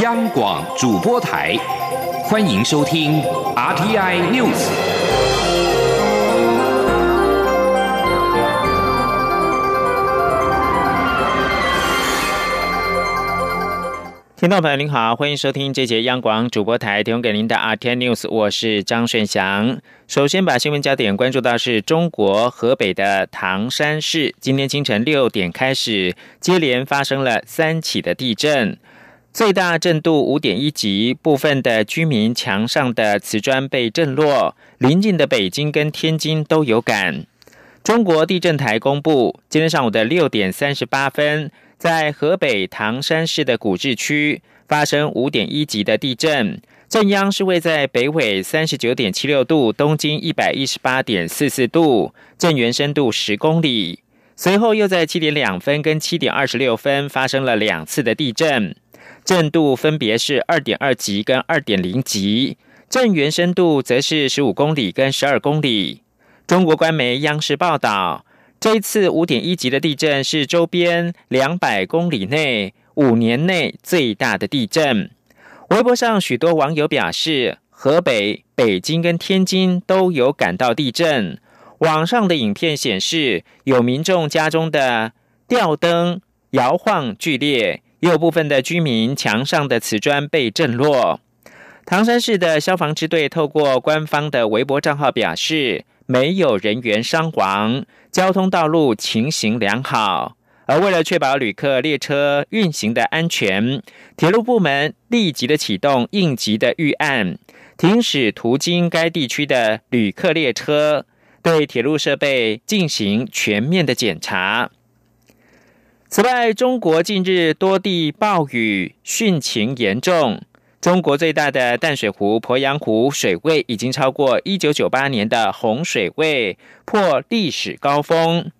央广主播台，欢迎收听 RTI News。听众朋友您好，欢迎收听这节央广主播台提供给您的 RTI News，我是张顺祥。首先把新闻焦点关注到是中国河北的唐山市，今天清晨六点开始，接连发生了三起的地震。最大震度五点一级，部分的居民墙上的瓷砖被震落，邻近的北京跟天津都有感。中国地震台公布，今天上午的六点三十八分，在河北唐山市的古治区发生五点一级的地震，震央是位在北纬三十九点七六度，东经一百一十八点四四度，震源深度十公里。随后又在七点两分跟七点二十六分发生了两次的地震。震度分别是二点二级跟二点零级，震源深度则是十五公里跟十二公里。中国官媒央视报道，这一次五点一级的地震是周边两百公里内五年内最大的地震。微博上许多网友表示，河北、北京跟天津都有感到地震。网上的影片显示，有民众家中的吊灯摇晃剧烈。也有部分的居民墙上的瓷砖被震落。唐山市的消防支队透过官方的微博账号表示，没有人员伤亡，交通道路情形良好。而为了确保旅客列车运行的安全，铁路部门立即的启动应急的预案，停驶途经该地区的旅客列车，对铁路设备进行全面的检查。此外，中国近日多地暴雨汛情严重。中国最大的淡水湖鄱阳湖水位已经超过一九九八年的洪水位，破历史高峰。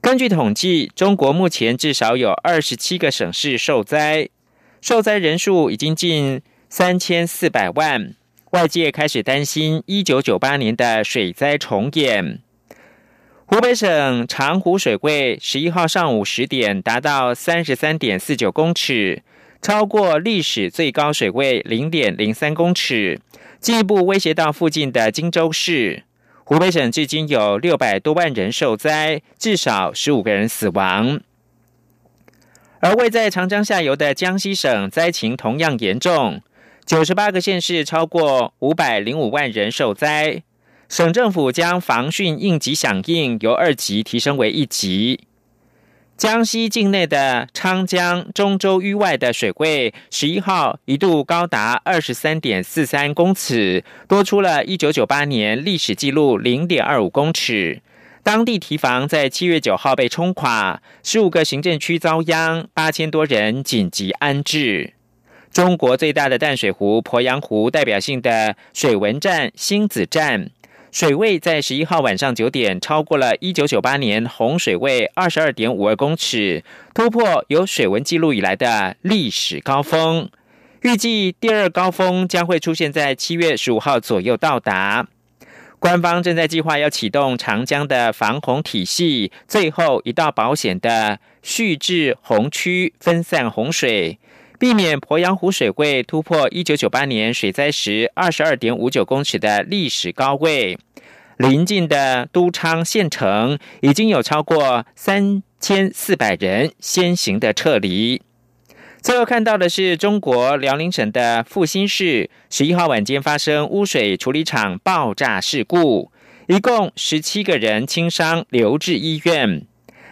根据统计，中国目前至少有二十七个省市受灾，受灾人数已经近三千四百万。外界开始担心一九九八年的水灾重演。湖北省长湖水位十一号上午十点达到三十三点四九公尺，超过历史最高水位零点零三公尺，进一步威胁到附近的荆州市。湖北省至今有六百多万人受灾，至少十五个人死亡。而位在长江下游的江西省灾情同样严重，九十八个县市超过五百零五万人受灾。省政府将防汛应急响应由二级提升为一级。江西境内的昌江中州淤外的水位，十一号一度高达二十三点四三公尺，多出了一九九八年历史记录零点二五公尺。当地堤防在七月九号被冲垮，十五个行政区遭殃，八千多人紧急安置。中国最大的淡水湖鄱阳湖代表性的水文站星子站。水位在十一号晚上九点超过了一九九八年洪水位二十二点五二公尺，突破有水文记录以来的历史高峰。预计第二高峰将会出现在七月十五号左右到达。官方正在计划要启动长江的防洪体系，最后一道保险的蓄滞洪区分散洪水。避免鄱阳湖水位突破一九九八年水灾时二十二点五九公尺的历史高位，临近的都昌县城已经有超过三千四百人先行的撤离。最后看到的是中国辽宁省的阜新市十一号晚间发生污水处理厂爆炸事故，一共十七个人轻伤留置医院。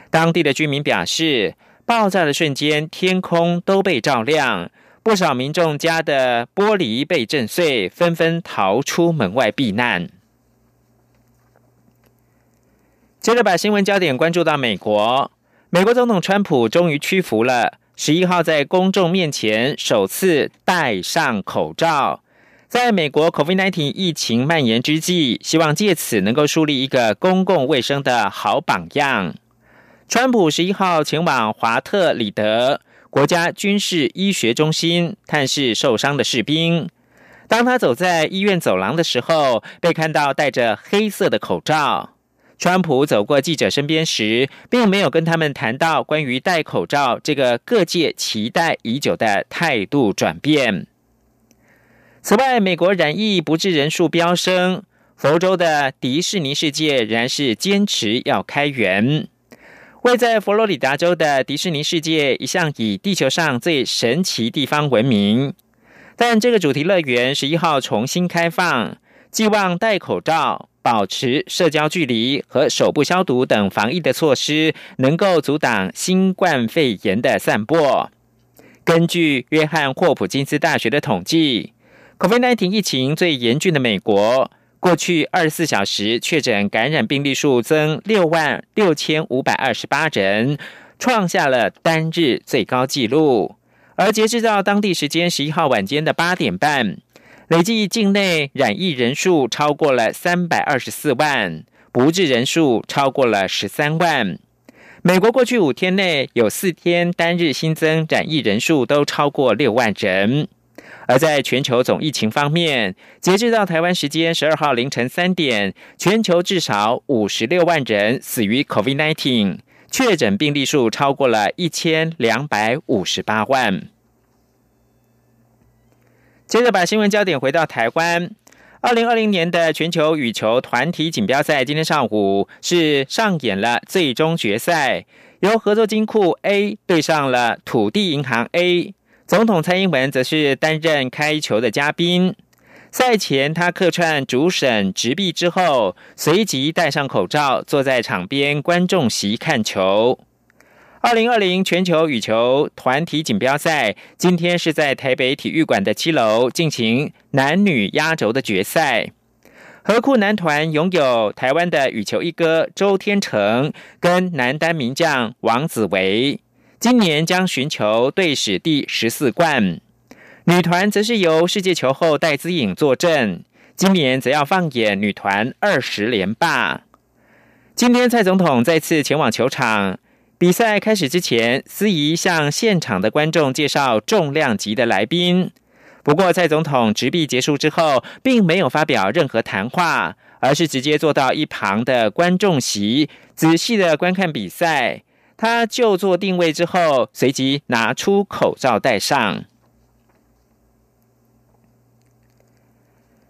当地的居民表示。爆炸的瞬间，天空都被照亮，不少民众家的玻璃被震碎，纷纷逃出门外避难。接着把新闻焦点关注到美国，美国总统川普终于屈服了，十一号在公众面前首次戴上口罩，在美国 COVID-19 疫情蔓延之际，希望借此能够树立一个公共卫生的好榜样。川普十一号前往华特里德国家军事医学中心探视受伤的士兵。当他走在医院走廊的时候，被看到戴着黑色的口罩。川普走过记者身边时，并没有跟他们谈到关于戴口罩这个各界期待已久的态度转变。此外，美国染疫不治人数飙升，佛州的迪士尼世界仍然是坚持要开园。位在佛罗里达州的迪士尼世界一向以地球上最神奇地方闻名，但这个主题乐园十一号重新开放，寄望戴口罩、保持社交距离和手部消毒等防疫的措施，能够阻挡新冠肺炎的散播。根据约翰霍普金斯大学的统计。COVID-19 疫情最严峻的美国，过去二十四小时确诊感染病例数增六万六千五百二十八人，创下了单日最高纪录。而截至到当地时间十一号晚间的八点半，累计境内染疫人数超过了三百二十四万，不治人数超过了十三万。美国过去五天内有四天单日新增染疫人数都超过六万人。而在全球总疫情方面，截至到台湾时间十二号凌晨三点，全球至少五十六万人死于 COVID-19，确诊病例数超过了一千两百五十八万。接着把新闻焦点回到台湾，二零二零年的全球羽球团体锦标赛今天上午是上演了最终决赛，由合作金库 A 对上了土地银行 A。总统蔡英文则是担任开球的嘉宾。赛前，他客串主审执币之后，随即戴上口罩，坐在场边观众席看球。二零二零全球羽球团体锦标赛今天是在台北体育馆的七楼进行男女压轴的决赛。河库男团拥有台湾的羽球一哥周天成跟男单名将王子维。今年将寻求队史第十四冠，女团则是由世界球后戴资颖坐镇。今年则要放眼女团二十连霸。今天蔡总统再次前往球场，比赛开始之前，司仪向现场的观众介绍重量级的来宾。不过蔡总统执币结束之后，并没有发表任何谈话，而是直接坐到一旁的观众席，仔细的观看比赛。他就坐定位之后，随即拿出口罩戴上。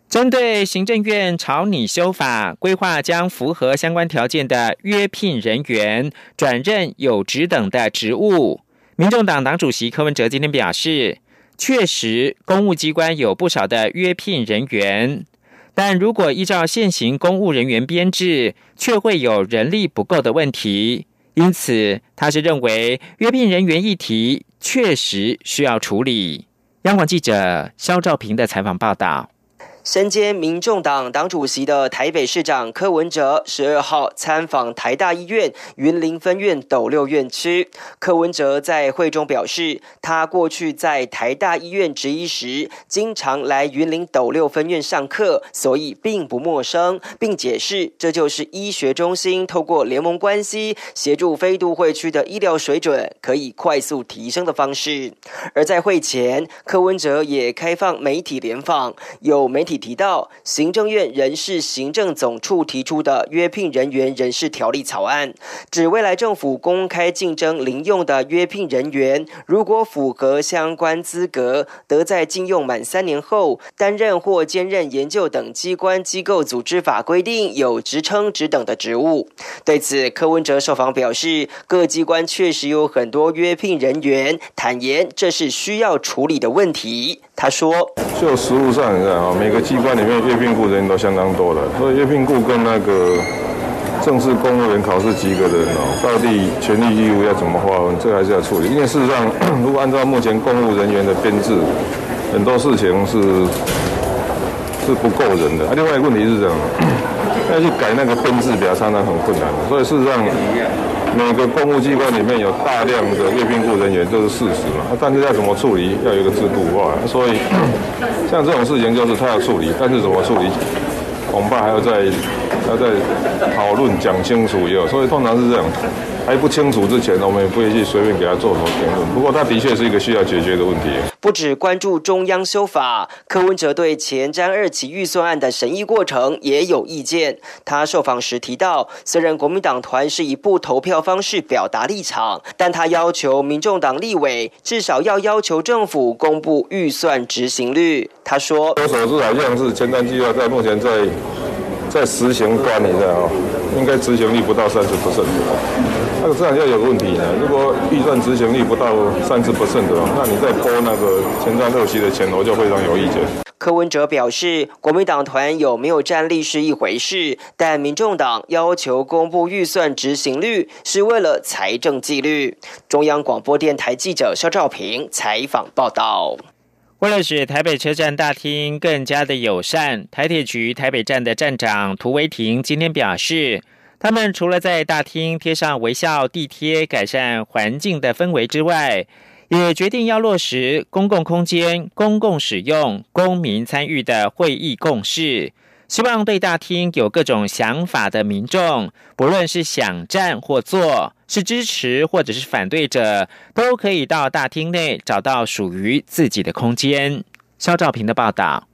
针对行政院朝拟修法，规划将符合相关条件的约聘人员转任有职等的职务，民众党党主席柯文哲今天表示，确实公务机关有不少的约聘人员，但如果依照现行公务人员编制，却会有人力不够的问题。因此，他是认为约聘人员议题确实需要处理。央广记者肖兆平的采访报道。身兼民众党党主席的台北市长柯文哲十二号参访台大医院云林分院斗六院区。柯文哲在会中表示，他过去在台大医院执医时，经常来云林斗六分院上课，所以并不陌生，并解释这就是医学中心透过联盟关系协助非都会区的医疗水准可以快速提升的方式。而在会前，柯文哲也开放媒体联访，有媒体。提到行政院人事行政总处提出的约聘人员人事条例草案，指未来政府公开竞争零用的约聘人员，如果符合相关资格，得在禁用满三年后担任或兼任研究等机关机构组织法规定有职称职等的职务。对此，柯文哲受访表示，各机关确实有很多约聘人员，坦言这是需要处理的问题。他说：“就实务上，你看啊，每个机关里面阅聘雇人员都相当多的，所以阅聘雇跟那个正式公务员考试及格的人哦，到底权利义务要怎么划分，这还是要处理。因为事实上，如果按照目前公务人员的编制，很多事情是是不够人的。啊，另外一个问题是这样，要去改那个编制表，常常很困难。所以事实上。”每个公务机关里面有大量的阅兵部人员，这是事实嘛？但是要怎么处理，要有一个制度化。所以像这种事情，就是他要处理，但是怎么处理，恐怕还要再要再讨论讲清楚。有，所以通常是这样。还不清楚之前，我们也不会去随便给他做什么评论。不过，他的确是一个需要解决的问题。不止关注中央修法，柯文哲对前瞻二期预算案的审议过程也有意见。他受访时提到，虽然国民党团是以不投票方式表达立场，但他要求民众党立委至少要要求政府公布预算执行率。他说：“我所知好像是前瞻计划在目前在在实行端，你知道啊，应该执行率不到三十 percent。那个这样要有问题呢。如果预算执行率不到三十 percent 的，那你再拨那个前瞻六期的钱，我就非常有意见。”柯文哲表示，国民党团有没有战力是一回事，但民众党要求公布预算执行率，是为了财政纪律。中央广播电台记者肖兆平采访报道。为了使台北车站大厅更加的友善，台铁局台北站的站长涂维廷今天表示，他们除了在大厅贴上微笑地贴，改善环境的氛围之外，也决定要落实公共空间、公共使用、公民参与的会议共识。希望对大厅有各种想法的民众，不论是想站或坐，是支持或者是反对者，都可以到大厅内找到属于自己的空间。肖兆平的报道。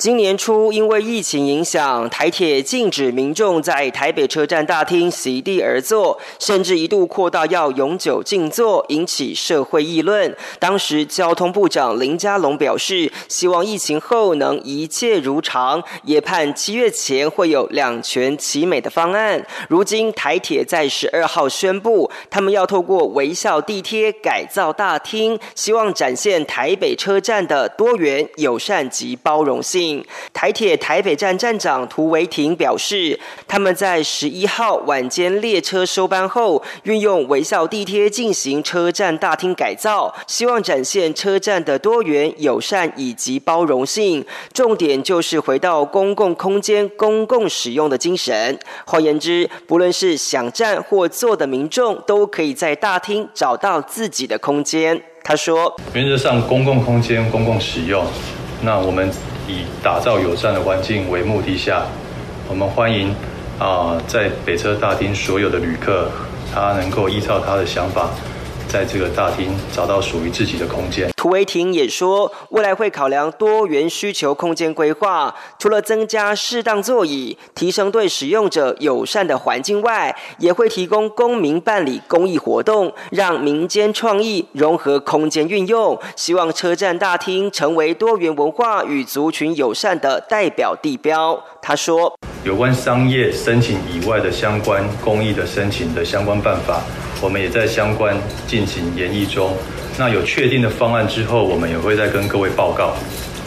今年初，因为疫情影响，台铁禁止民众在台北车站大厅席地而坐，甚至一度扩大要永久静坐，引起社会议论。当时交通部长林佳龙表示，希望疫情后能一切如常，也盼七月前会有两全其美的方案。如今台铁在十二号宣布，他们要透过微笑地贴改造大厅，希望展现台北车站的多元、友善及包容性。台铁台北站站长涂维廷表示，他们在十一号晚间列车收班后，运用微笑地贴进行车站大厅改造，希望展现车站的多元、友善以及包容性。重点就是回到公共空间、公共使用的精神。换言之，不论是想站或坐的民众，都可以在大厅找到自己的空间。他说：“原则上，公共空间、公共使用，那我们。”以打造友善的环境为目的下，我们欢迎啊，在北车大厅所有的旅客，他能够依照他的想法。在这个大厅找到属于自己的空间。涂维廷也说，未来会考量多元需求空间规划，除了增加适当座椅、提升对使用者友善的环境外，也会提供公民办理公益活动，让民间创意融合空间运用。希望车站大厅成为多元文化与族群友善的代表地标。他说，有关商业申请以外的相关公益的申请的相关办法。我们也在相关进行研议中，那有确定的方案之后，我们也会再跟各位报告。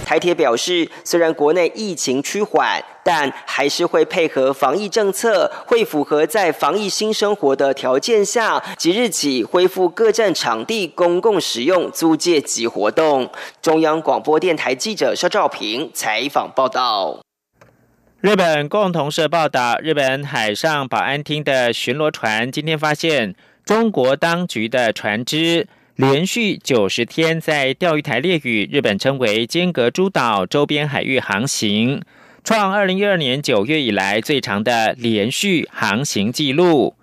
台铁表示，虽然国内疫情趋缓，但还是会配合防疫政策，会符合在防疫新生活的条件下，即日起恢复各站场地公共使用租借及活动。中央广播电台记者肖兆平采访报道。日本共同社报道，日本海上保安厅的巡逻船今天发现。中国当局的船只连续九十天在钓鱼台列屿（日本称为尖阁诸岛）周边海域航行，创二零一二年九月以来最长的连续航行记录。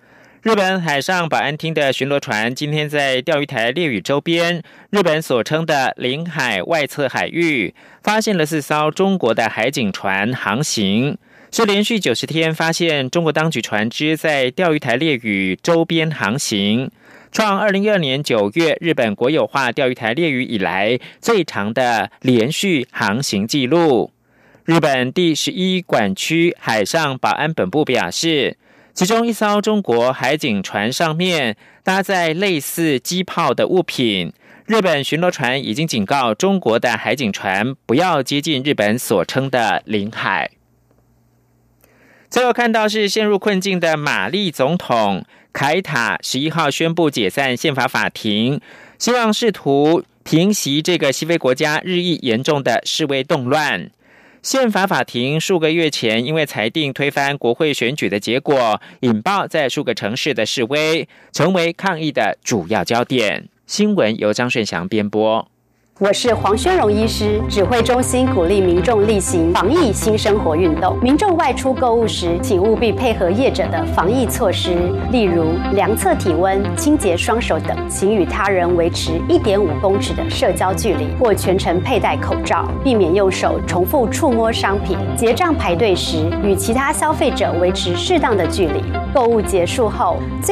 日本海上保安厅的巡逻船今天在钓鱼台列屿周边（日本所称的领海外侧海域）发现了四艘中国的海警船航行。是连续九十天发现中国当局船只在钓鱼台列屿周边航行，创二零一二年九月日本国有化钓鱼台列屿以来最长的连续航行记录。日本第十一管区海上保安本部表示，其中一艘中国海警船上面搭载类似机炮的物品，日本巡逻船已经警告中国的海警船不要接近日本所称的领海。最后看到是陷入困境的玛丽总统凯塔，十一号宣布解散宪法法庭，希望试图平息这个西非国家日益严重的示威动乱。宪法法庭数个月前因为裁定推翻国会选举的结果，引爆在数个城市的示威，成为抗议的主要焦点。新闻由张顺祥编播。我是黄宣荣医师，指挥中心鼓励民众例行防疫新生活运动。民众外出购物时，请务必配合业者的防疫措施，例如量测体温、清洁双手等，请与他人维持一点五公尺的社交距离，或全程佩戴口罩，避免用手重复触摸商品。结账排队时，与其他消费者维持适当的距离。购物结束后，